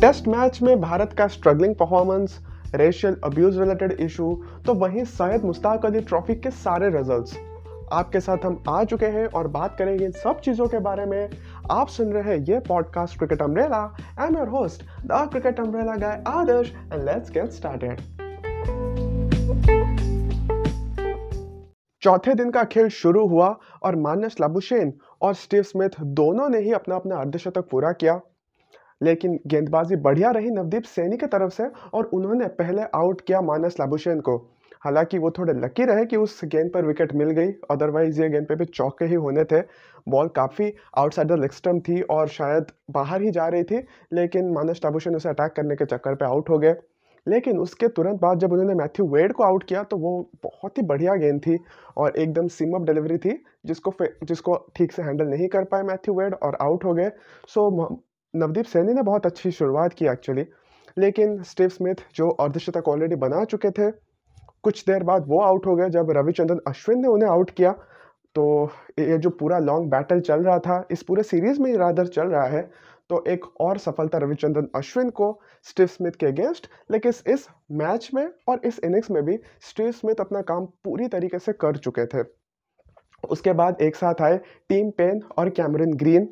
Test match में भारत का struggling performance racial abuse related issue तो वहीं सैयद मुश्ताक अली ट्रॉफी के सारे रिजल्ट्स आपके साथ हम आ चुके हैं और बात करेंगे इन सब चीज़ों के बारे में। आप सुन रहे हैं ये podcast cricket umbrella am your host the cricket umbrella guy Adarsh and let's get started चौथे दिन का खेल शुरू हुआ और मानस लाबुशेन और स्टीव स्मिथ दोनों ने ही अपना अपना अर्धशतक पूरा किया। लेकिन गेंदबाजी बढ़िया रही नवदीप सैनी की तरफ़ से और उन्होंने पहले आउट किया मानस लाबुशेन को। हालाँकि वो थोड़े लकी रहे कि उस गेंद पर विकेट मिल गई अदरवाइज़ ये गेंद पे भी चौके ही होने थे। बॉल काफ़ी आउटसाइड द लेग स्टम्प थी और शायद बाहर ही जा रही थी, लेकिन मानस लाबुशेन उसे अटैक करने के चक्कर पे आउट हो गए। लेकिन उसके तुरंत बाद जब उन्होंने मैथ्यू वेड को आउट किया तो वो बहुत ही बढ़िया गेंद थी और एकदम सिम अप डिलीवरी थी, जिसको जिसको ठीक से हैंडल नहीं कर पाए मैथ्यू वेड और आउट हो गए। सो नवदीप सैनी ने बहुत अच्छी शुरुआत की एक्चुअली लेकिन स्टीव स्मिथ जो अर्धशतक ऑलरेडी बना चुके थे, कुछ देर बाद वो आउट हो गए जब रविचंद्रन अश्विन ने उन्हें आउट किया। तो ये जो पूरा लॉन्ग बैटल चल रहा था, इस पूरे सीरीज़ में रादर चल रहा है तो एक और सफलता रविचंद्रन अश्विन को स्टीव स्मिथ के अगेंस्ट लेकिन इस मैच में और इस इनिंग्स में भी स्टीव स्मिथ अपना काम पूरी तरीके से कर चुके थे। उसके बाद एक साथ आए टीम पेन और कैमरन ग्रीन।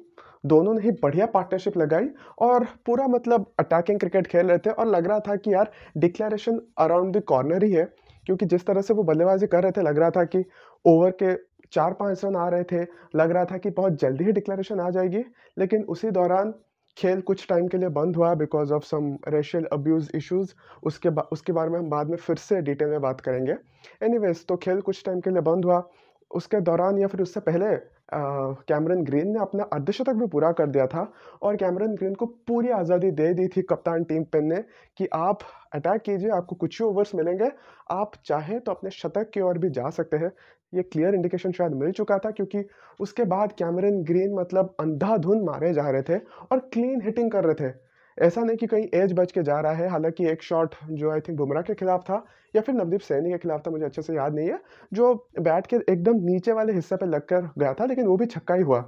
दोनों ने ही बढ़िया पार्टनरशिप लगाई और पूरा मतलब अटैकिंग क्रिकेट खेल रहे थे और लग रहा था कि यार डिक्लेरेशन अराउंड द कॉर्नर ही है क्योंकि जिस तरह से वो बल्लेबाजी कर रहे थे लग रहा था कि ओवर के चार पाँच रन आ रहे थे लग रहा था कि बहुत जल्दी ही डिक्लेरेशन आ जाएगी लेकिन उसी दौरान खेल कुछ टाइम के लिए बंद हुआ because of some racial abuse issues उसके बा, उसके बारे में हम बाद में फिर से डिटेल में बात करेंगे। एनीवेज तो खेल कुछ टाइम के लिए बंद हुआ उसके दौरान या फिर उससे पहले कैमरन ग्रीन ने अपना अर्धशतक भी पूरा कर दिया था और कैमरन ग्रीन को पूरी आज़ादी दे दी थी कप्तान टीम पेन ने कि आप अटैक कीजिए, आपको कुछ ही ओवर्स मिलेंगे, आप चाहे तो अपने शतक की ओर भी जा सकते हैं। ये क्लियर इंडिकेशन शायद मिल चुका था क्योंकि उसके बाद कैमरन ग्रीन मतलब अंधाधुंध मारे जा रहे थे और क्लीन हिटिंग कर रहे थे। ऐसा नहीं कि कहीं एज बच के जा रहा है, हालाँकि एक शॉट जो आई थिंक बुमराह के खिलाफ था, या फिर नवदीप सैनी के खिलाफ था, मुझे अच्छे से याद नहीं है, जो बैट के एकदम नीचे वाले हिस्से पे लगकर गया था, लेकिन वो भी छक्का ही हुआ।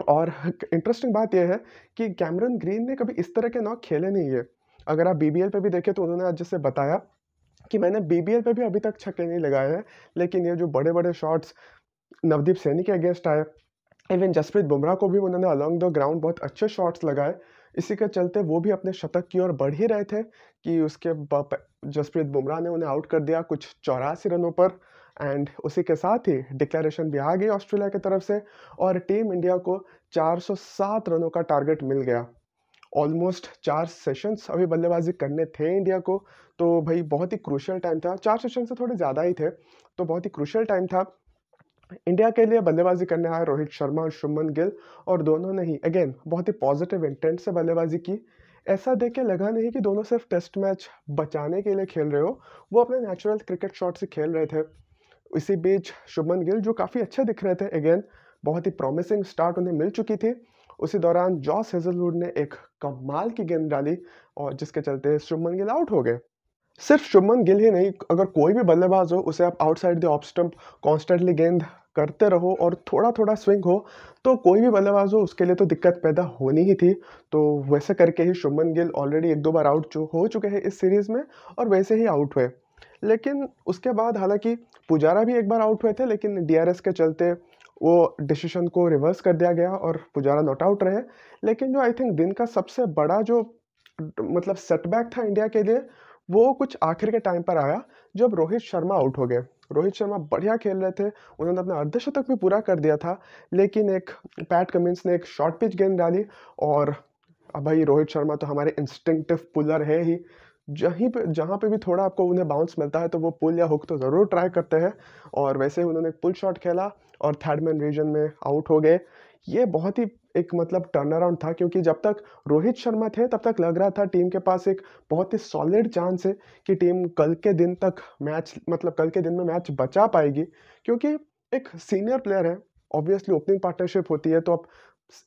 और इंटरेस्टिंग बात यह है कि कैमरन ग्रीन ने कभी इस तरह के नॉक खेले नहीं है। अगर आप बी पे भी देखें तो उन्होंने आज जैसे बताया कि मैंने बी पे भी अभी तक छक्के नहीं लगाए हैं, लेकिन ये जो बड़े बड़े शॉट्स नवदीप सैनी के अगेंस्ट आए इवन जसप्रीत बुमराह को भी उन्होंने अलॉन्ग द ग्राउंड बहुत अच्छे शॉट्स लगाए इसी के चलते वो भी अपने शतक की ओर बढ़ ही रहे थे कि उसके जसप्रीत बुमराह ने उन्हें आउट कर दिया कुछ चौरासी रनों पर। एंड उसी के साथ ही डिक्लेरेशन भी आ गई ऑस्ट्रेलिया की तरफ़ से और टीम इंडिया को 407 रनों का टारगेट मिल गया। ऑलमोस्ट चार सेशंस अभी बल्लेबाजी करने थे इंडिया को। तो भाई बहुत ही क्रूशल टाइम था। चार सेशन से थोड़े ज़्यादा ही थे। तो बहुत ही क्रूशल टाइम था। इंडिया के लिए बल्लेबाजी करने आए रोहित शर्मा और शुभमन गिल और दोनों ने ही अगेन बहुत ही पॉजिटिव इंटेंट से बल्लेबाजी की। ऐसा देख के लगा नहीं कि दोनों सिर्फ़ टेस्ट मैच बचाने के लिए खेल रहे हो, वो अपने नेचुरल क्रिकेट शॉट से खेल रहे थे। इसी बीच शुभमन गिल, जो काफ़ी अच्छे दिख रहे थे अगेन बहुत ही प्रॉमिसिंग स्टार्ट उन्हें मिल चुकी थी। उसी दौरान जॉस हेजलवुड ने एक कमाल की गेंद डाली और जिसके चलते शुभमन गिल आउट हो गए। सिर्फ़ शुभमन गिल ही नहीं, अगर कोई भी बल्लेबाज हो, उसे आप outside the off stump constantly गेंद करते रहो और थोड़ा थोड़ा स्विंग हो तो कोई भी बल्लेबाज हो, उसके लिए तो दिक्कत पैदा होनी ही थी। तो वैसे करके ही शुभमन गिल ऑलरेडी एक दो बार आउट हो चुके हैं इस सीरीज़ में और वैसे ही आउट हुए। लेकिन उसके बाद हालाँकि पुजारा भी एक बार आउट हुए थे, लेकिन डीआरएस के चलते वो डिसीज़न को रिवर्स कर दिया गया और पुजारा नॉट आउट रहे। लेकिन जो आई थिंक दिन का सबसे बड़ा जो मतलब सेटबैक था इंडिया के लिए, वो कुछ आखिर के टाइम पर आया, जब रोहित शर्मा आउट हो गए। रोहित शर्मा बढ़िया खेल रहे थे, उन्होंने अपना अर्धशतक भी पूरा कर दिया था, लेकिन एक पैट कमिंस ने एक शॉर्ट पिच गेंद डाली और अब भाई रोहित शर्मा तो हमारे इंस्टिंक्टिव पुलर है ही। जहीं पे, जहाँ पे भी थोड़ा आपको उन्हें बाउंस मिलता है तो वो पुल या हुक तो ज़रूर ट्राई करते हैं और वैसे ही उन्होंने पुल शॉट खेला और थर्डमैन रीजन में आउट हो गए। ये बहुत ही एक मतलब टर्न अराउंड था क्योंकि जब तक रोहित शर्मा थे, तब तक लग रहा था टीम के पास एक बहुत ही सॉलिड चांस है कि टीम कल के दिन तक मैच मतलब कल के दिन में मैच बचा पाएगी। क्योंकि एक सीनियर प्लेयर है ऑब्वियसली ओपनिंग पार्टनरशिप होती है तो आप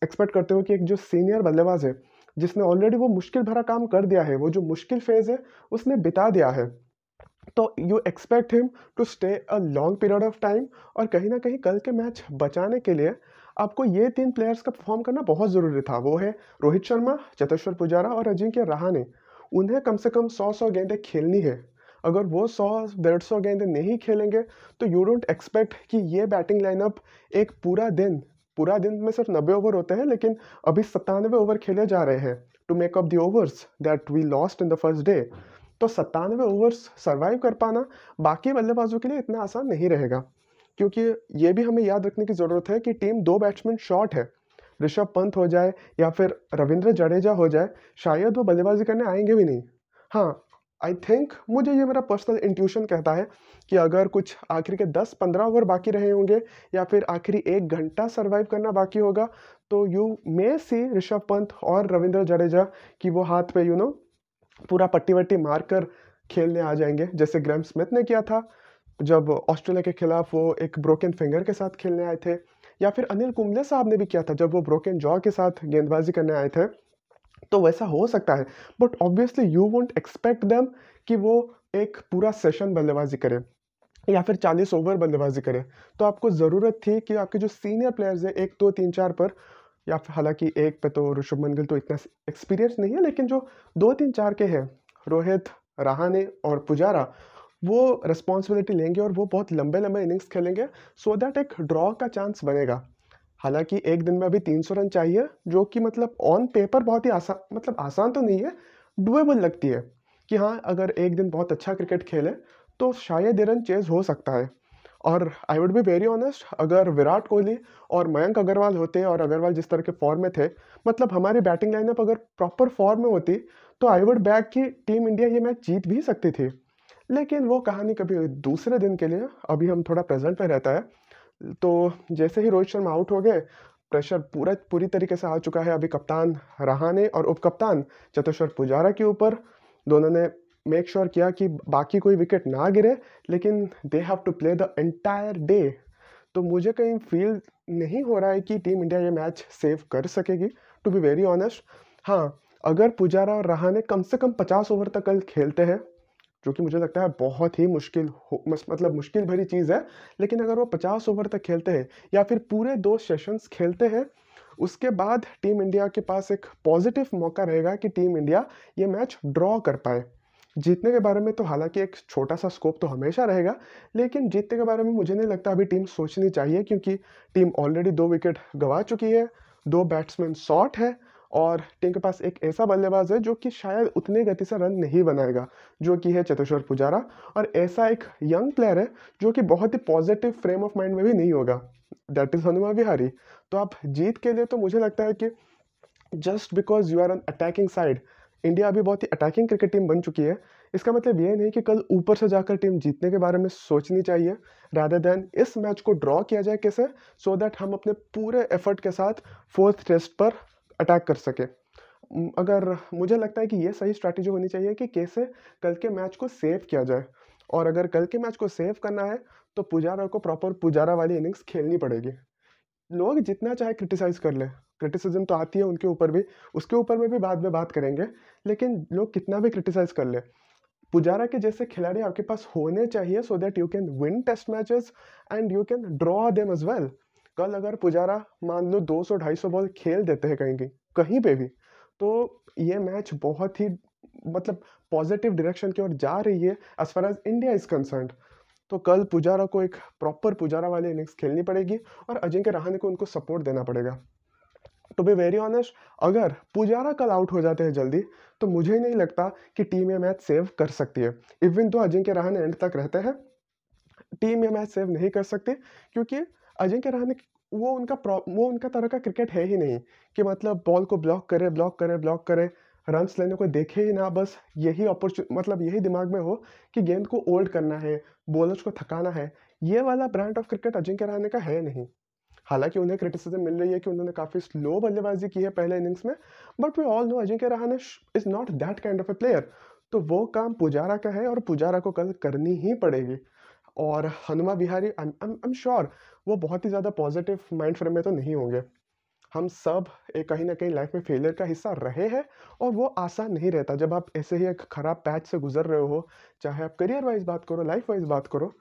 एक्सपेक्ट करते हो कि एक जो सीनियर बल्लेबाज है, जिसने ऑलरेडी वो मुश्किल भरा काम कर दिया है, वो जो मुश्किल फ़ेज़ है, उसने बिता दिया है। तो you expect him to stay a long period of time और कहीं ना कहीं कल के मैच बचाने के लिए आपको ये तीन प्लेयर्स का परफॉर्म करना बहुत ज़रूरी था। वो है रोहित शर्मा, चतेश्वर पुजारा और अजिंक्य रहाने उन्हें कम से कम सौ सौ गेंदें खेलनी है। अगर वो सौ, डेढ़ सौ गेंदें नहीं खेलेंगे तो यू डोंट एक्सपेक्ट कि ये बैटिंग लाइनअप एक पूरा दिन पूरा दिन में सिर्फ़ नब्बे ओवर होते हैं, लेकिन अभी सत्तानवे ओवर खेले जा रहे हैं। To make up the overs that we lost in the first day तो सत्तानवे ओवर्स सर्वाइव कर पाना बाकी बल्लेबाजों के लिए इतना आसान नहीं रहेगा। क्योंकि ये भी हमें याद रखने की ज़रूरत है कि टीम दो बैट्समैन शॉर्ट है। ऋषभ पंत हो जाए या फिर रविंद्र जडेजा हो जाए, शायद वो बल्लेबाजी करने आएँगे भी नहीं। हाँ आई थिंक मुझे ये मेरा पर्सनल इंट्यूशन कहता है कि अगर कुछ आखिरी के 10-15 ओवर बाकी रहे होंगे या फिर आखिरी एक घंटा सर्वाइव करना बाकी होगा तो you may see Rishabh Pant और रविंद्र जडेजा कि वो हाथ पे यू नो पूरा पट्टी वट्टी मार कर खेलने आ जाएँगे, जैसे ग्रैम स्मिथ ने किया था। जब ऑस्ट्रेलिया के खिलाफ वो एक ब्रोकन फिंगर के साथ खेलने आए थे, या फिर अनिल कुंबले साहब ने भी किया था, जब वो ब्रोकन जॉ के साथ गेंदबाजी करने आए थे तो वैसा हो सकता है। But obviously you won't expect them कि वो एक पूरा सेशन बल्लेबाजी करें, या फिर 40 ओवर बल्लेबाजी करें। तो आपको ज़रूरत थी कि आपके जो सीनियर प्लेयर्स हैं, एक, दो, तीन, चार पर, या फिर हालाँकि एक पे तो ऋषभ तो इतना एक्सपीरियंस नहीं है, लेकिन जो दो, तीन, चार के हैं, रोहित रहाने और पुजारा वो रिस्पॉन्सिबिलिटी लेंगे और वो बहुत लंबे लंबे इनिंग्स खेलेंगे सो so दैट एक ड्रॉ का चांस बनेगा। हालाँकि एक दिन में अभी 300 रन चाहिए, जो कि मतलब ऑन पेपर बहुत ही आसान मतलब आसान तो नहीं है डुएबल लगती है कि हाँ अगर एक दिन बहुत अच्छा क्रिकेट खेले तो शायद रन चेज हो सकता है। और I would be very honest अगर विराट कोहली और मयंक अग्रवाल होते और अग्रवाल जिस तरह के फॉर्म में थे मतलब हमारी बैटिंग लाइनअप अगर प्रॉपर फॉर्म में होती तो आई वुड बैक की टीम इंडिया ये मैच जीत भी सकती थी। लेकिन वो कहानी कभी दूसरे दिन के लिए, अभी हम थोड़ा प्रेजेंट में रहता है। तो जैसे ही रोहित शर्मा आउट हो गए प्रेशर पूरा, पूरी तरीके से आ चुका है। अभी कप्तान रहाने और उप कप्तान चतेश्वर पुजारा के ऊपर, दोनों ने मेक श्योर sure किया कि बाकी कोई विकेट ना गिरे, लेकिन they have to play the entire day तो मुझे कहीं फील नहीं हो रहा है कि टीम इंडिया ये मैच सेव कर सकेगी टू बी वेरी ऑनेस्ट हाँ अगर पुजारा और रहाने कम से कम पचास ओवर तक कल खेलते हैं जो कि मुझे लगता है बहुत ही मुश्किल हो मतलब मुश्किल भरी चीज़ है। लेकिन अगर वो पचास ओवर तक खेलते हैं या फिर पूरे दो सेशंस खेलते हैं, उसके बाद टीम इंडिया के पास एक पॉजिटिव मौका रहेगा कि टीम इंडिया ये मैच ड्रॉ कर पाए। जीतने के बारे में तो हालाँकि एक छोटा सा स्कोप तो हमेशा रहेगा, लेकिन जीतने के बारे में मुझे नहीं लगता अभी टीम सोचनी चाहिए क्योंकि टीम ऑलरेडी दो विकेट गंवा चुकी है, दो बैट्समैन शॉट है और टीम के पास एक ऐसा बल्लेबाज है जो कि शायद उतने गति से रन नहीं बनाएगा, जो कि है चतेश्वर पुजारा। और ऐसा एक यंग प्लेयर है, जो कि बहुत ही पॉजिटिव फ्रेम ऑफ़ माइंड में भी नहीं होगा। दैट इज़ हनुमा विहारी तो आप जीत के लिए तो मुझे लगता है कि just because you are an attacking side India अभी बहुत ही अटैकिंग क्रिकेट टीम बन चुकी है। इसका मतलब ये नहीं कि कल ऊपर से जाकर टीम जीतने के बारे में सोचनी चाहिए रादर देन इस मैच को ड्रॉ किया जाए कैसे सो so दैट हम अपने पूरे एफर्ट के साथ फोर्थ टेस्ट पर अटैक कर सके। अगर मुझे लगता है कि ये सही स्ट्रैटेजी होनी चाहिए कि कैसे कल के मैच को सेव किया जाए। और अगर कल के मैच को सेव करना है तो पुजारा को प्रॉपर पुजारा वाली इनिंग्स खेलनी पड़ेगी। लोग जितना चाहे क्रिटिसाइज कर ले। क्रिटिसिज्म तो आती है उनके ऊपर भी। उसके ऊपर में भी बाद में बात करेंगे। लेकिन लोग कितना भी क्रिटिसाइज कर ले। पुजारा के जैसे खिलाड़ी आपके पास होने चाहिए so that you can win test matches and you can draw them as well कल अगर पुजारा मान लो 200-250 बॉल खेल देते हैं कहीं कहीं पे भी तो ये मैच बहुत ही मतलब पॉजिटिव डायरेक्शन की ओर जा रही है as far as India is concern तो कल पुजारा को एक प्रॉपर पुजारा वाली इनिंग्स खेलनी पड़ेगी और अजिंक्य रहाने को उनको सपोर्ट देना पड़ेगा। टू बी वेरी ऑनेस्ट अगर पुजारा कल आउट हो जाते हैं जल्दी तो मुझे ही नहीं लगता कि टीम ये मैच सेव कर सकती है। इवन तो अजिंक्य रहाने एंड तक रहते हैं टीम ये मैच सेव नहीं कर सकती, क्योंकि अजिंक्य रहाने वो उनका वो उनका तरह का क्रिकेट है ही नहीं कि मतलब बॉल को ब्लॉक करे ब्लॉक करे ब्लॉक करे, रन्स लेने को देखे ही ना, बस यही अपॉर्चुनिटी मतलब यही दिमाग में हो कि गेंद को ओल्ड करना है, बॉलर्स को थकाना है, ये वाला brand of cricket Ajinkya Rahane का है नहीं। हालाँकि उन्हें क्रिटिसिज्म मिल रही है कि उन्होंने काफ़ी स्लो बल्लेबाजी की है पहले इनिंग्स में but we all know Ajinkya Rahane is not that kind of a player तो वो काम पुजारा का है और पुजारा को कल करनी ही पड़ेगी। और Hanuma Vihari I am sure वो बहुत ही ज़्यादा पॉजिटिव माइंड फ्रेम में तो नहीं होंगे। हम सब एक कहीं ना कहीं लाइफ में फेलियर का हिस्सा रहे हैं और वो आसान नहीं रहता। जब आप ऐसे ही एक ख़राब पैच से गुजर रहे हो चाहे आप करियर वाइज बात करो लाइफ वाइज बात करो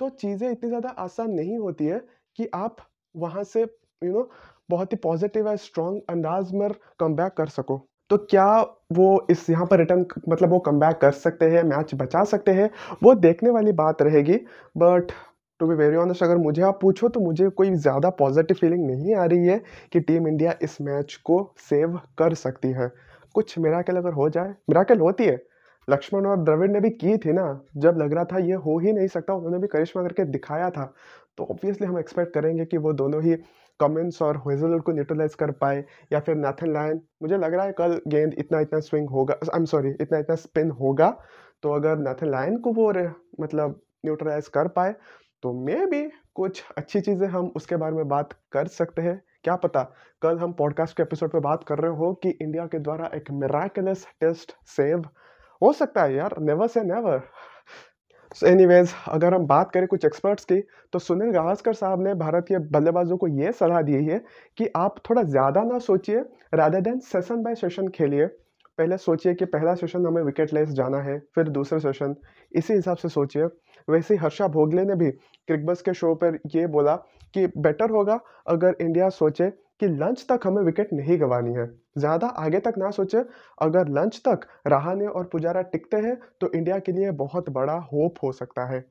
तो चीज़ें इतनी ज़्यादा आसान नहीं होती है कि आप वहाँ से यू you नो know, बहुत ही पॉजिटिव है स्ट्रॉन्ग अंदाज में कम बैक कर सको। तो क्या वो इस यहाँ पर रिटर्न मतलब वो कम कर सकते हैं मैच बचा सकते हैं? वो देखने वाली बात रहेगी but to be very honest अगर मुझे आप पूछो तो मुझे कोई ज़्यादा पॉजिटिव फीलिंग नहीं आ रही है कि टीम इंडिया इस मैच को सेव कर सकती है। कुछ मेराकल अगर हो जाए मेराकल होती है। लक्ष्मण और द्रविड़ ने भी की थी ना, जब लग रहा था ये हो ही नहीं सकता, उन्होंने भी करिश्मा करके दिखाया था। तो ऑब्वियसली हम एक्सपेक्ट करेंगे कि वो दोनों ही कमेंट्स और हेजलवुड को न्यूट्रलाइज कर पाए या फिर नाथन लायन मुझे लग रहा है कल गेंद इतना इतना स्विंग होगा आई एम सॉरी इतना इतना स्पिन होगा तो अगर नाथन लायन को वो मतलब न्यूट्रलाइज कर पाए तो मे भी कुछ अच्छी चीज़ें हम उसके बारे में बात कर सकते हैं। क्या पता, कल हम पॉडकास्ट के एपिसोड पे बात कर रहे हो कि इंडिया के द्वारा एक मेराकुलस टेस्ट सेव हो सकता है यार नेवर से नेवर एनीवेज अगर हम बात करें कुछ एक्सपर्ट्स की तो सुनील गावस्कर साहब ने भारत के बल्लेबाजों को ये सलाह दी है कि आप थोड़ा ज़्यादा ना सोचिए rather than session by session खेलिए। पहले सोचिए कि पहला सेशन हमें विकेट लेस जाना है, फिर दूसरा सेशन इसी हिसाब से सोचिए। वैसे हर्षा भोगले ने भी क्रिकबस के शो पर ये बोला कि बेटर होगा अगर इंडिया सोचे कि लंच तक हमें विकेट नहीं गंवानी है। ज़्यादा आगे तक ना सोचे। अगर लंच तक रहाने और पुजारा टिकते हैं तो इंडिया के लिए बहुत बड़ा होप हो सकता है।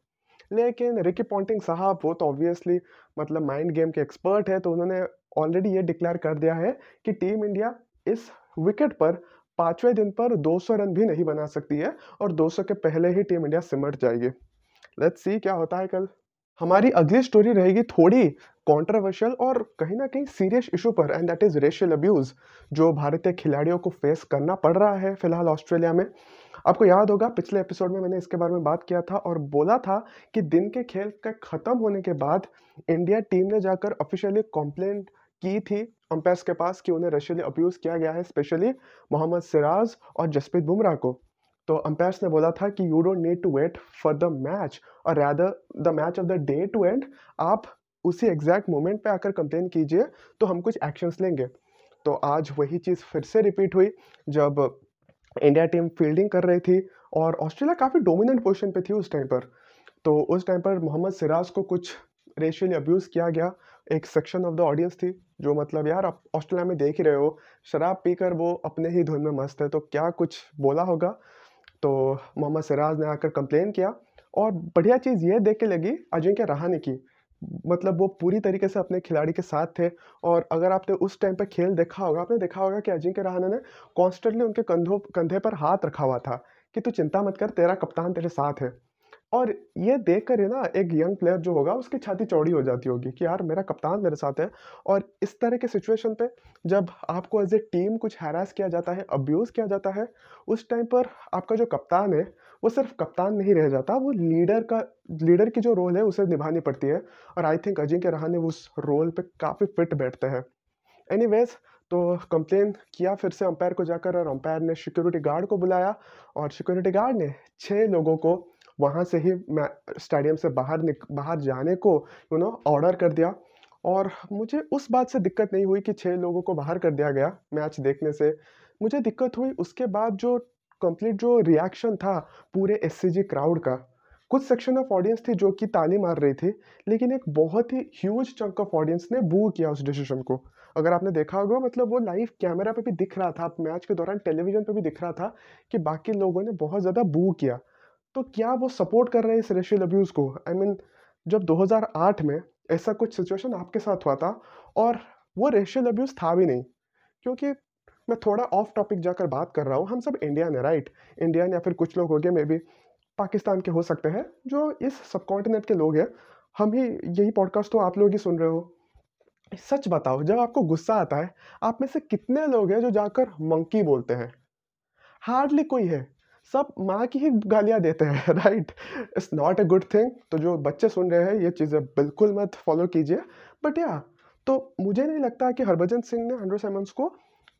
लेकिन रिकी पॉन्टिंग साहब, वो तो ऑब्वियसली मतलब माइंड गेम के एक्सपर्ट है तो उन्होंने ऑलरेडी ये डिक्लेयर कर दिया है कि टीम इंडिया इस विकेट पर पाँचवें दिन पर 200 रन भी नहीं बना सकती है और 200 के पहले ही टीम इंडिया सिमट जाएगी। लेट्स सी क्या होता है कल। हमारी अगली स्टोरी रहेगी थोड़ी कंट्रोवर्शियल और कहीं ना कहीं सीरियस इशू पर and that is racial abuse जो भारतीय खिलाड़ियों को फेस करना पड़ रहा है फ़िलहाल ऑस्ट्रेलिया में। आपको याद होगा, पिछले एपिसोड में मैंने इसके बारे में बात किया था और बोला था कि दिन के खेल का ख़त्म होने के बाद इंडिया टीम ने जाकर ऑफिशियली कंप्लेंट की थी अंपायर्स के पास कि उन्हें रशियली अब्यूज़ किया गया है स्पेशली मोहम्मद सिराज और जसप्रीत बुमराह को। तो अंपायर्स ने बोला था कि you don't need to wait for the match और rather the match of the day to end आप उसी एग्जैक्ट मोमेंट पे आकर कंप्लेन कीजिए तो हम कुछ एक्शंस लेंगे। तो आज वही चीज़ फिर से रिपीट हुई, जब इंडिया टीम फील्डिंग कर रही थी, और ऑस्ट्रेलिया काफ़ी डोमिनेंट पोजिशन पे थी उस टाइम पर। तो उस टाइम पर मोहम्मद सिराज को कुछ रेशियली अब्यूज़ किया गया। एक सेक्शन ऑफ़ द ऑडियंस थी, जो मतलब यार, आप ऑस्ट्रेलिया में देख ही रहे हो, शराब पीकर वो अपने ही धुन में मस्त है तो क्या कुछ बोला होगा? तो मोहम्मद सिराज ने आकर कंप्लेन किया और बढ़िया चीज़ यह देख के लगी अजिंक्य रहाने की। मतलब वो पूरी तरीके से अपने खिलाड़ी के साथ थे और अगर आपने उस टाइम पर खेल देखा होगा, आपने देखा होगा कि अजिंक्य रहाने ने कॉन्स्टेंटली उनके कंधों, कंधे पर हाथ रखा हुआ था कि तू चिंता मत कर, तेरा कप्तान तेरे साथ है। और ये देख कर ही ना एक यंग प्लेयर जो होगा, उसकी छाती चौड़ी हो जाती होगी कि यार मेरा कप्तान मेरे साथ है। और इस तरह के सिचुएशन पे जब आपको एज ए टीम कुछ हैरास किया जाता है अब्यूज़ किया जाता है, उस टाइम पर आपका जो कप्तान है, वो सिर्फ़ कप्तान नहीं रह जाता, वो लीडर का लीडर की जो रोल है, उसे निभानी पड़ती है। और आई थिंक अजिंक्य रहाने उस रोल पर काफ़ी फिट बैठते हैं। एनी तो कंप्लेन किया फिर से अंपायर को जाकर और अंपायर ने सिक्योरिटी गार्ड को बुलाया और सिक्योरिटी गार्ड ने छः लोगों को वहाँ से ही मैं स्टेडियम से बाहर निक, बाहर जाने को यू नो ऑर्डर कर दिया। और मुझे उस बात से दिक्कत नहीं हुई कि छः लोगों को बाहर कर दिया गया मैच देखने से। मुझे दिक्कत हुई उसके बाद जो कंप्लीट जो रिएक्शन था पूरे एससीजी क्राउड का। कुछ सेक्शन ऑफ़ ऑडियंस थी जो कि ताली मार रही थी, लेकिन एक बहुत ही ह्यूज चंक ऑफ़ ऑडियंस ने बू किया उस डिसीज़न को। अगर आपने देखा होगा मतलब वो लाइव कैमरा पे भी दिख रहा था, मैच के दौरान टेलीविज़न पे भी दिख रहा था कि बाकी लोगों ने बहुत ज़्यादा बू किया। तो क्या वो सपोर्ट कर रहे हैं इस रेशियल अब्यूज़ को? आई I मीन mean, जब 2008 में ऐसा कुछ सिचुएशन आपके साथ हुआ था और वो रेशियल अब्यूज़ था भी नहीं क्योंकि मैं थोड़ा ऑफ़ टॉपिक जाकर बात कर रहा हूँ। हम सब इंडियन है राइट इंडियन या फिर कुछ लोग हो गए मे बी पाकिस्तान के हो सकते हैं जो इस सब कॉन्टिनेंट के लोग हैं। हम ही यही पॉडकास्ट तो आप लोग ही सुन रहे हो। सच बताओ जब आपको गुस्सा आता है आप में से कितने लोग हैं जो जाकर मंकी बोलते हैं? हार्डली कोई है। सब माँ की ही गालियाँ देते हैं right it's not a good thing तो जो बच्चे सुन रहे हैं, ये चीज़ें बिल्कुल मत फॉलो कीजिए। बट या तो मुझे नहीं लगता कि हरभजन सिंह ने एंड्रो सैमंस को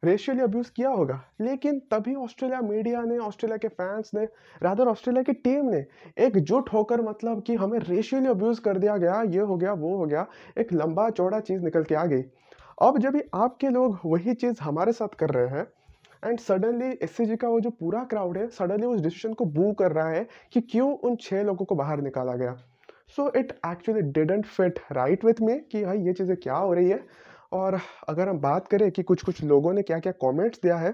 रेशियली अब्यूज़ किया होगा। लेकिन तभी ऑस्ट्रेलिया मीडिया ने ऑस्ट्रेलिया के फैंस ने रादर ऑस्ट्रेलिया की टीम ने एकजुट होकर मतलब कि हमें रेशियली अब्यूज़ कर दिया गया, ये हो गया, वो हो गया, एक लंबा चौड़ा चीज़ निकल के आ गई। अब जब आपके लोग वही चीज़ हमारे साथ कर रहे हैं एंड सडनली एस का वो जो पूरा क्राउड है सडनली उस डिसीज़न को बू कर रहा है कि क्यों उन छः लोगों को बाहर निकाला गया so it actually didn't fit right with me कि भाई ये चीज़ें क्या हो रही है और अगर हम बात करें कि कुछ-कुछ लोगों ने क्या-क्या कमेंट्स दिया है,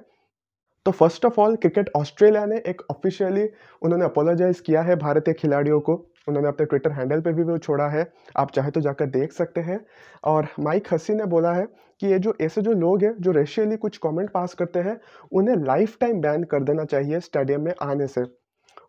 तो first of all cricket Australia ने एक ऑफ़िशियली उन्होंने अपोलोजाइज़ किया है भारतीय खिलाड़ियों को। उन्होंने अपने ट्विटर हैंडल पे भी वो छोड़ा है, आप चाहे तो जाकर देख सकते हैं। और माइक हसी ने बोला है कि ये जो ऐसे जो लोग हैं, जो रेशियली कुछ कमेंट पास करते हैं, उन्हें लाइफ़ टाइम बैन कर देना चाहिए स्टेडियम में आने से।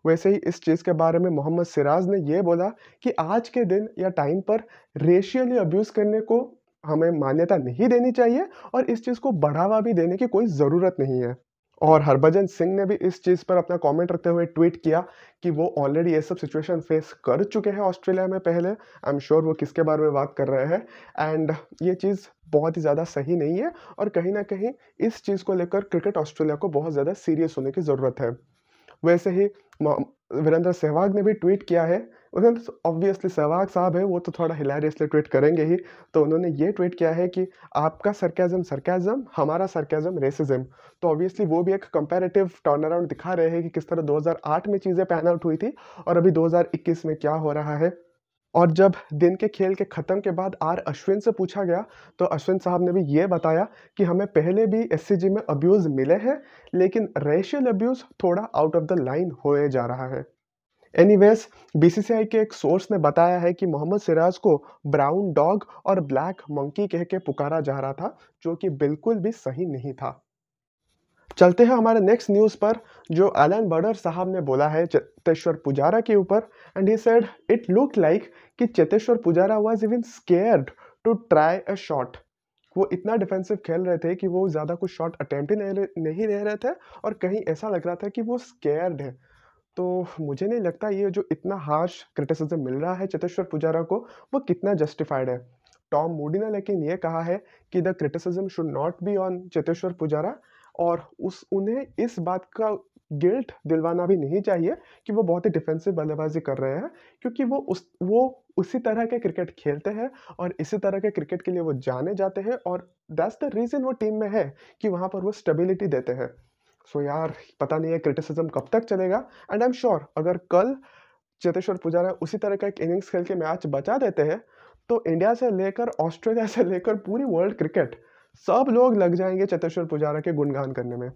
वैसे ही इस चीज़ के बारे में मोहम्मद सिराज ने ये बोला कि आज के दिन या टाइम पर रेशियली अब्यूज़ करने को हमें मान्यता नहीं देनी चाहिए और इस चीज़ को बढ़ावा भी देने की कोई ज़रूरत नहीं है। और हरभजन सिंह ने भी इस चीज़ पर अपना कमेंट रखते हुए ट्वीट किया कि वो ऑलरेडी ये सब सिचुएशन फेस कर चुके हैं ऑस्ट्रेलिया में पहले। आई एम श्योर वो किसके बारे में बात कर रहे हैं एंड ये चीज़ बहुत ही ज़्यादा सही नहीं है और कहीं ना कहीं इस चीज़ को लेकर क्रिकेट ऑस्ट्रेलिया को बहुत ज़्यादा सीरियस होने की ज़रूरत है। वैसे ही वीरेंद्र सहवाग ने भी ट्वीट किया है उन्होंने ऑब्वियसली सहवाग साहब है, वो तो थोड़ा हिलेरियसली ट्वीट करेंगे ही। तो उन्होंने ये ट्वीट किया है कि आपका सरकाज़म सरकाज़म हमारा सरकाज़म रेसिज्म तो ऑब्वियसली वो भी एक कंपेरेटिव टर्न अराउंड दिखा रहे हैं कि किस तरह 2008 में चीज़ें पैन आउट हुई थी और अभी 2021 में क्या हो रहा है। और जब दिन के खेल के ख़त्म के बाद आर अश्विन से पूछा गया तो अश्विन साहब ने भी ये बताया कि हमें पहले भी एससीजी में अब्यूज़ मिले हैं, लेकिन रेशियल अब्यूज़ थोड़ा आउट ऑफ़ द लाइन होए जा रहा है। एनीवेज बीसीसीआई के एक सोर्स ने बताया है कि मोहम्मद सिराज को ब्राउन डॉग और ब्लैक मंकी कह के पुकारा जा रहा था, जो कि बिल्कुल भी सही नहीं था। चलते हैं हमारे नेक्स्ट न्यूज़ पर, जो एलन बर्डर साहब ने बोला है चेतेश्वर पुजारा के ऊपर and he said it look like कि Cheteshwar Pujara was even scared to try a shot वो इतना डिफेंसिव खेल रहे थे कि वो ज़्यादा कुछ शॉट अटेम्प्ट ही नहीं रह रहे थे, और कहीं ऐसा लग रहा था कि वो स्केयर्ड है। तो मुझे नहीं लगता ये जो इतना हार्श क्रिटिसिज्म मिल रहा है चेतेश्वर पुजारा को, वो कितना जस्टिफाइड है। टॉम मूडी ने लेकिन ये कहा है कि the criticism should not be on Cheteshwar Pujara और उस, उन्हें इस बात का गिल्ट दिलवाना भी नहीं चाहिए कि वो बहुत ही डिफेंसिव बल्लेबाजी कर रहे हैं, क्योंकि वो उस, वो उसी तरह के क्रिकेट खेलते हैं और इसी तरह के क्रिकेट के लिए वो जाने जाते हैं और दैट्स द रीज़न वो टीम में है कि वहाँ पर वो स्टेबिलिटी देते हैं। सो so, यार, पता नहीं है क्रिटिसिज्म कब तक चलेगा। एंड आई एम श्योर अगर कल चेतेश्वर पुजारा उसी तरह का एक इनिंग्स खेल के मैच बचा देते हैं तो इंडिया से लेकर ऑस्ट्रेलिया से लेकर पूरी वर्ल्ड क्रिकेट सब लोग लग जाएँगे चेतेश्वर पुजारा के गुणगान करने में।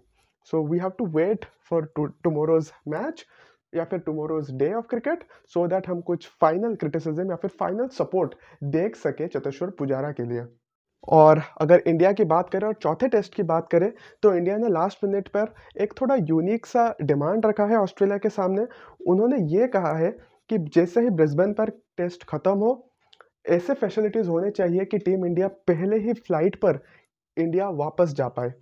So we have to wait for tomorrow's match या फिर tomorrow's day of cricket so that हम कुछ फाइनल क्रिटिसिज्म या फिर फाइनल सपोर्ट देख सके चतेश्वर पुजारा के लिए। और अगर इंडिया की बात करें और चौथे टेस्ट की बात करें तो इंडिया ने लास्ट मिनट पर एक थोड़ा यूनिक सा डिमांड रखा है ऑस्ट्रेलिया के सामने। उन्होंने ये कहा है कि जैसे ही ब्रिस्बेन पर टेस्ट ख़त्म हो, ऐसे फैसिलिटीज़ होने चाहिए कि टीम इंडिया पहले ही फ़्लाइट पर इंडिया वापस जा पाए।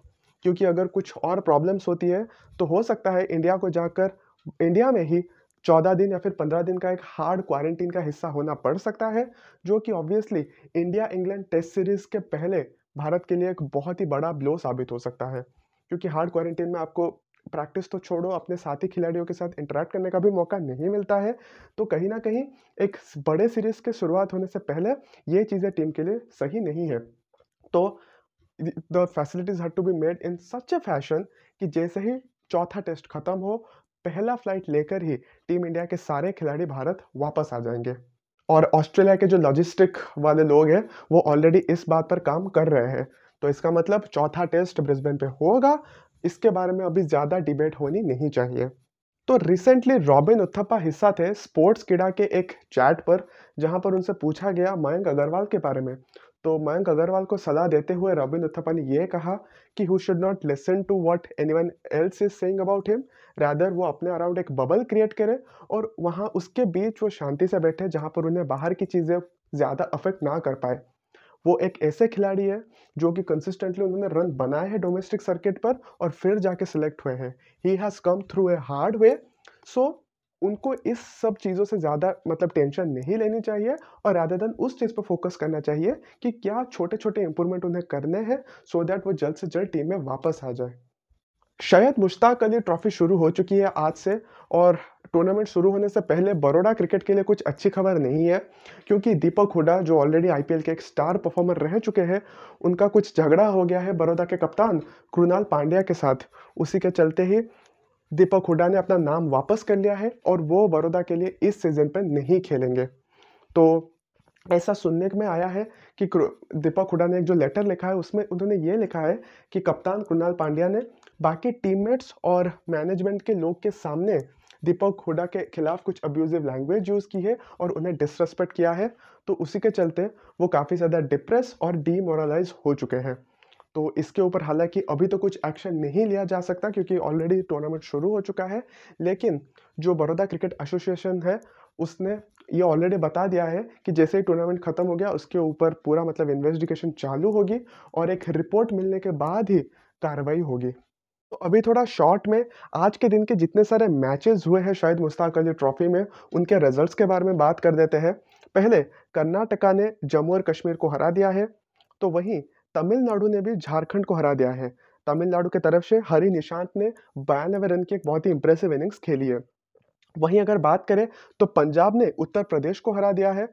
क्योंकि अगर कुछ और प्रॉब्लम्स होती है तो हो सकता है इंडिया को जाकर इंडिया में ही चौदह दिन या फिर पंद्रह दिन का एक हार्ड क्वारंटीन का हिस्सा होना पड़ सकता है, जो कि obviously India England test series के पहले भारत के लिए एक बहुत ही बड़ा ब्लो साबित हो सकता है। क्योंकि हार्ड क्वारंटीन में आपको प्रैक्टिस तो छोड़ो, अपने साथी खिलाड़ियों के साथ इंटरेक्ट करने का भी मौका नहीं मिलता है। तो कहीं ना कहीं एक बड़े सीरीज़ के शुरुआत होने से पहले ये चीज़ें टीम के लिए सही नहीं है। तो the facilities had to be made in such a fashion कि जैसे ही चौथा टेस्ट खत्म हो पहला फ़्लाइट लेकर ही टीम इंडिया के सारे खिलाड़ी भारत वापस आ जाएँगे। और ऑस्ट्रेलिया के जो लॉजिस्टिक वाले लोग हैं, वो ऑलरेडी इस बात पर काम कर रहे हैं। तो इसका मतलब चौथा टेस्ट ब्रिस्बेन पे होगा। इसके बारे में अभी ज़्यादा डिबेट होनी नहीं चाहिए। तो रिसेंटली रॉबिन उत्थप्पा हिस्सा थे स्पोर्ट्स किडा के एक चैट पर, जहाँ पर उनसे पूछा गया मयंक अग्रवाल के बारे में। तो मयंक अग्रवाल को सलाह देते हुए रॉबिन उत्थप्पा ने यह कहा कि who should not listen to what anyone else is saying about him rather वो अपने अराउंड एक बबल क्रिएट करे और वहाँ उसके बीच वो शांति से बैठे जहाँ पर उन्हें बाहर की चीज़ें ज़्यादा अफेक्ट ना कर पाए। वो एक ऐसे खिलाड़ी है जो कि कंसिस्टेंटली उन्होंने रन बनाए हैं डोमेस्टिक सर्किट पर और फिर जाके सिलेक्ट हुए हैं। He has come through a hard way so उनको इस सब चीज़ों से ज़्यादा मतलब टेंशन नहीं लेनी चाहिए और राधा देन उस चीज़ पर फोकस करना चाहिए कि क्या छोटे छोटे इंप्रूवमेंट उन्हें करने हैं सो दैट वो जल्द से जल्द टीम में वापस आ जाए। शायद मुश्ताक अली ट्रॉफी शुरू हो चुकी है आज से और टूर्नामेंट शुरू होने से पहले बड़ोड़ा क्रिकेट के लिए कुछ अच्छी खबर नहीं है क्योंकि दीपक हुडा, जो ऑलरेडी आईपीएल के एक स्टार परफॉर्मर रह चुके हैं, उनका कुछ झगड़ा हो गया है बड़ौदा के कप्तान कृणाल पांड्या के साथ। उसी के चलते ही दीपक हुडा ने अपना नाम वापस कर लिया है और वो बड़ौदा के लिए इस सीज़न पर नहीं खेलेंगे। तो ऐसा सुनने में आया है कि दीपक हुडा ने एक जो लेटर लिखा है, उसमें उन्होंने ये लिखा है कि कप्तान कृणाल पांड्या ने बाकी टीममेट्स और मैनेजमेंट के लोग के सामने दीपक हुडा के खिलाफ कुछ अब्यूजिव लैंग्वेज यूज़ की है और उन्हें डिसरेस्पेक्ट किया है। तो उसी के चलते वो काफ़ी ज़्यादा डिप्रेस और डीमोरलाइज हो चुके हैं। तो इसके ऊपर हालाँकि अभी तो कुछ एक्शन नहीं लिया जा सकता क्योंकि ऑलरेडी टूर्नामेंट शुरू हो चुका है। लेकिन जो बड़ौदा क्रिकेट एसोसिएशन है, उसने ये ऑलरेडी बता दिया है कि जैसे ही टूर्नामेंट खत्म हो गया, उसके ऊपर पूरा मतलब इन्वेस्टिगेशन चालू होगी और एक रिपोर्ट मिलने के बाद ही कार्रवाई होगी। तो अभी थोड़ा शॉर्ट में, आज के दिन के जितने सारे मैचेस हुए हैं शायद मुश्ताक अली ट्रॉफी में, उनके रिजल्ट्स के बारे में बात कर देते हैं। पहले कर्नाटका ने जम्मू और कश्मीर को हरा दिया है तो वहीं तमिलनाडु ने भी झारखंड को हरा दिया है। तमिलनाडु की तरफ़ से हरी निशांत ने बयानवे रन की एक बहुत ही इंप्रेसिव इनिंग्स खेली है। वहीं अगर बात करें तो पंजाब ने उत्तर प्रदेश को हरा दिया है।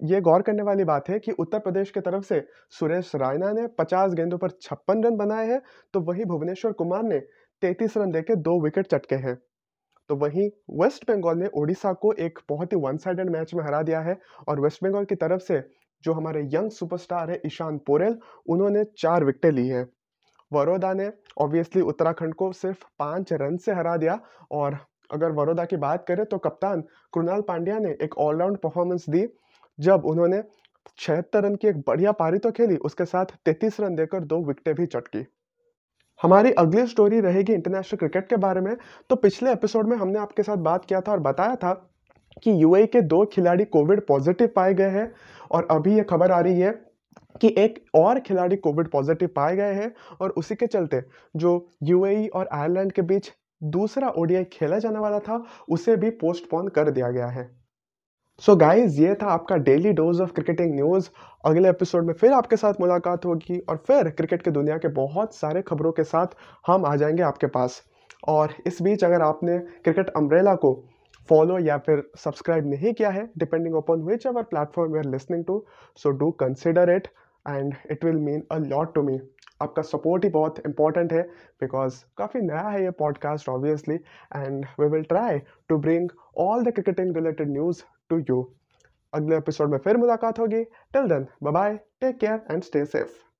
ये गौर करने वाली बात है कि उत्तर प्रदेश की तरफ़ से सुरेश रायना ने 50 गेंदों पर छप्पन रन बनाए हैं तो वहीं भुवनेश्वर कुमार ने 33 रन देके दो विकेट चटके हैं। तो वहीं वेस्ट बंगाल ने ओडिशा को एक बहुत ही वन साइडेड मैच में हरा दिया है और वेस्ट बंगाल की तरफ़ से जो हमारे यंग सुपरस्टार है, ईशान पोरेल, उन्होंने चार विकेटें ली हैं। वरोदा ने ऑब्वियसली उत्तराखंड को सिर्फ़ पाँच रन से हरा दिया और अगर वरोदा की बात करें तो कप्तान कृणाल पांड्या ने एक ऑलराउंड परफॉर्मेंस दी, जब उन्होंने छिहत्तर रन की एक बढ़िया पारी तो खेली, उसके साथ तैतीस रन देकर दो विकेटें भी चटकी। हमारी अगली स्टोरी रहेगी इंटरनेशनल क्रिकेट के बारे में तो पिछले एपिसोड में हमने आपके साथ बात किया था और बताया था कि यूएई के दो खिलाड़ी कोविड पॉजिटिव पाए गए हैं और अभी ये खबर आ रही है कि एक और खिलाड़ी कोविड पॉजिटिव पाए गए हैं और उसी के चलते जो यूएई और आयरलैंड के बीच दूसरा ओडीआई खेला जाने वाला था, उसे भी पोस्टपोन कर दिया गया है। सो so गाइज़ ये था आपका daily dose of cricketing news अगले एपिसोड में फिर आपके साथ मुलाकात होगी और फिर क्रिकेट के दुनिया के बहुत सारे खबरों के साथ हम आ जाएँगे आपके पास। और इस बीच अगर आपने क्रिकेट अम्ब्रेला को फॉलो या फिर सब्सक्राइब नहीं किया है depending upon which our platform we are listening to so do consider it and it will mean a lot to me आपका सपोर्ट ही बहुत इंपॉर्टेंट है बिकॉज़ काफ़ी नया है ये podcast obviously and we will try to bring all the cricketing related news to you अगले episode में फिर मुलाकात होगी। Till then bye take care and stay safe